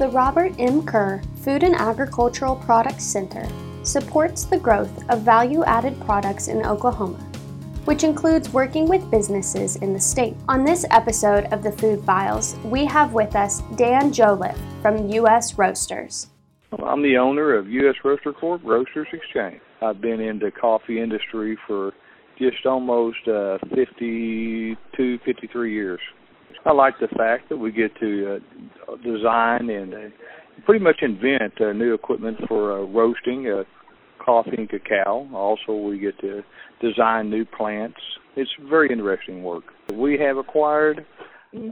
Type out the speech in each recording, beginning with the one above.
The Robert M. Kerr Food and Agricultural Products Center supports the growth of value added products in Oklahoma, which includes working with businesses in the state. On this episode of the Food Files, we have with us Dan Jolliff from U.S. Roasters. I'm the owner of U.S. Roaster Corp. Roasters Exchange. I've been in the coffee industry for just almost uh, 52, 53 years. I like the fact that we get to uh, design and uh, pretty much invent uh, new equipment for uh, roasting uh, coffee and cacao. Also, we get to design new plants. It's very interesting work. We have acquired,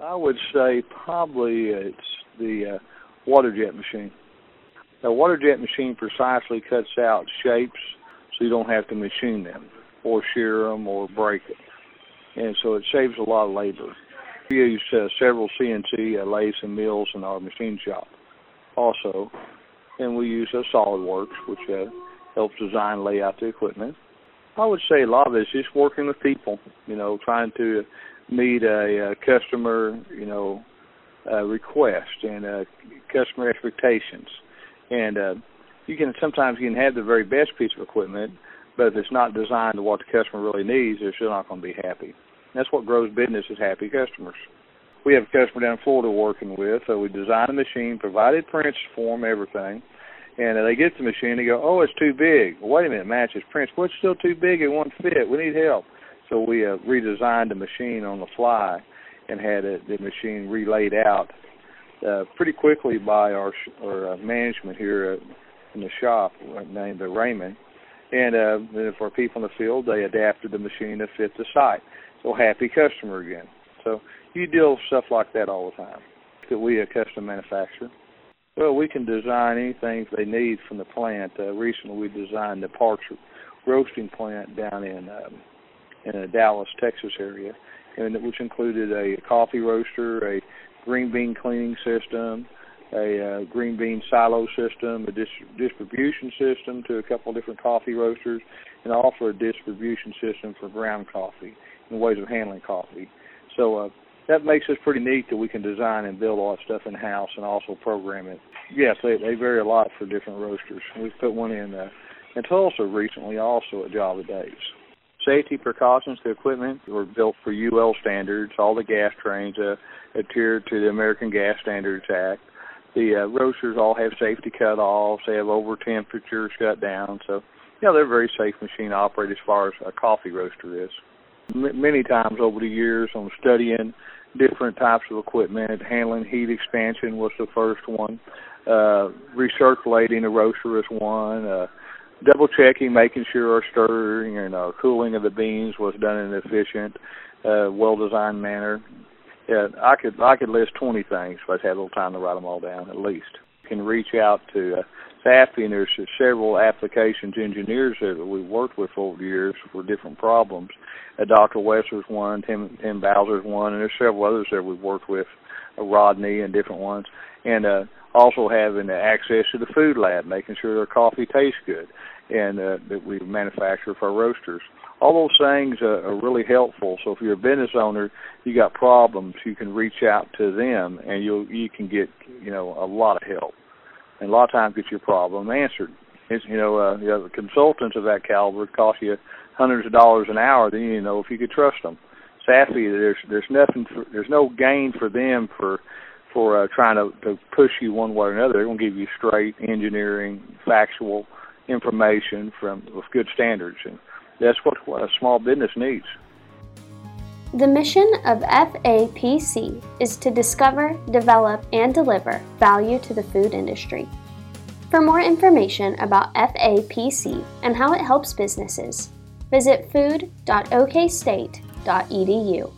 I would say, probably it's the uh, water jet machine. The water jet machine precisely cuts out shapes so you don't have to machine them or shear them or break it. And so it saves a lot of labor. Use uh, several CNC uh, lathes and mills in our machine shop also. And we use uh, SolidWorks, which uh, helps design, lay out the equipment. I would say a lot of it is just working with people, you know, trying to meet a, a customer, you know, uh, request and uh, customer expectations. And uh, you can sometimes you can have the very best piece of equipment, but if it's not designed to what the customer really needs, they're still not going to be happy. That's what grows business is happy customers. We have a customer down in Florida working with, so we designed a machine, provided prints for them, everything, and they get the machine, they go, oh, it's too big. Well, wait a minute, matches prints. Well, it's still too big, it won't fit. We need help. So we uh, redesigned the machine on the fly and had it, the machine relayed out uh, pretty quickly by our, our uh, management here in the shop named uh, Raymond. And uh, for people in the field, they adapted the machine to fit the site. So happy customer again. So you deal with stuff like that all the time. That we a custom manufacturer. Well, we can design anything they need from the plant. Uh, recently, we designed the Parcher roasting plant down in um, in the Dallas, Texas area, and which included a coffee roaster, a green bean cleaning system, a uh, green bean silo system, a dis- distribution system to a couple of different coffee roasters, and also a distribution system for ground coffee and ways of handling coffee. So uh, that makes us pretty neat that we can design and build all that stuff in house and also program it. Yes, they they vary a lot for different roasters. We've put one in uh, in Tulsa recently, also at Java Dave's. Safety precautions to equipment were built for UL standards. All the gas trains uh, adhere to the American Gas Standards Act. The uh, roasters all have safety cut-offs. They have over temperature shut down. So, yeah, they're very safe machine operated as far as a coffee roaster is. M- many times over the years, on studying different types of equipment. Handling heat expansion was the first one. Uh, recirculating a roaster is one. Uh, double checking, making sure our stirring and our cooling of the beans was done in an efficient, uh, well designed manner. Yeah, I could I could list 20 things if I had a little time to write them all down at least. You can reach out to uh, SAFI, there's several applications engineers that we've worked with over the years for different problems uh, Dr. Wesler's one, Tim Tim Bowser's one, and there's several others that we've worked with, uh, Rodney and different ones, and uh, also having access to the food lab, making sure their coffee tastes good, and uh, that we manufacture for our roasters. All those things uh, are really helpful. So if you're a business owner, you got problems, you can reach out to them, and you you can get you know a lot of help, and a lot of times get your problem answered. It's, you know, uh, you know, consultants of that caliber cost you hundreds of dollars an hour, then you know if you could trust them. SAFI, there's there's nothing, for, there's no gain for them for for uh, trying to, to push you one way or another. They're going to give you straight engineering, factual information from with good standards, and that's what, what a small business needs. The mission of FAPC is to discover, develop, and deliver value to the food industry. For more information about FAPC and how it helps businesses, visit food.okstate.edu.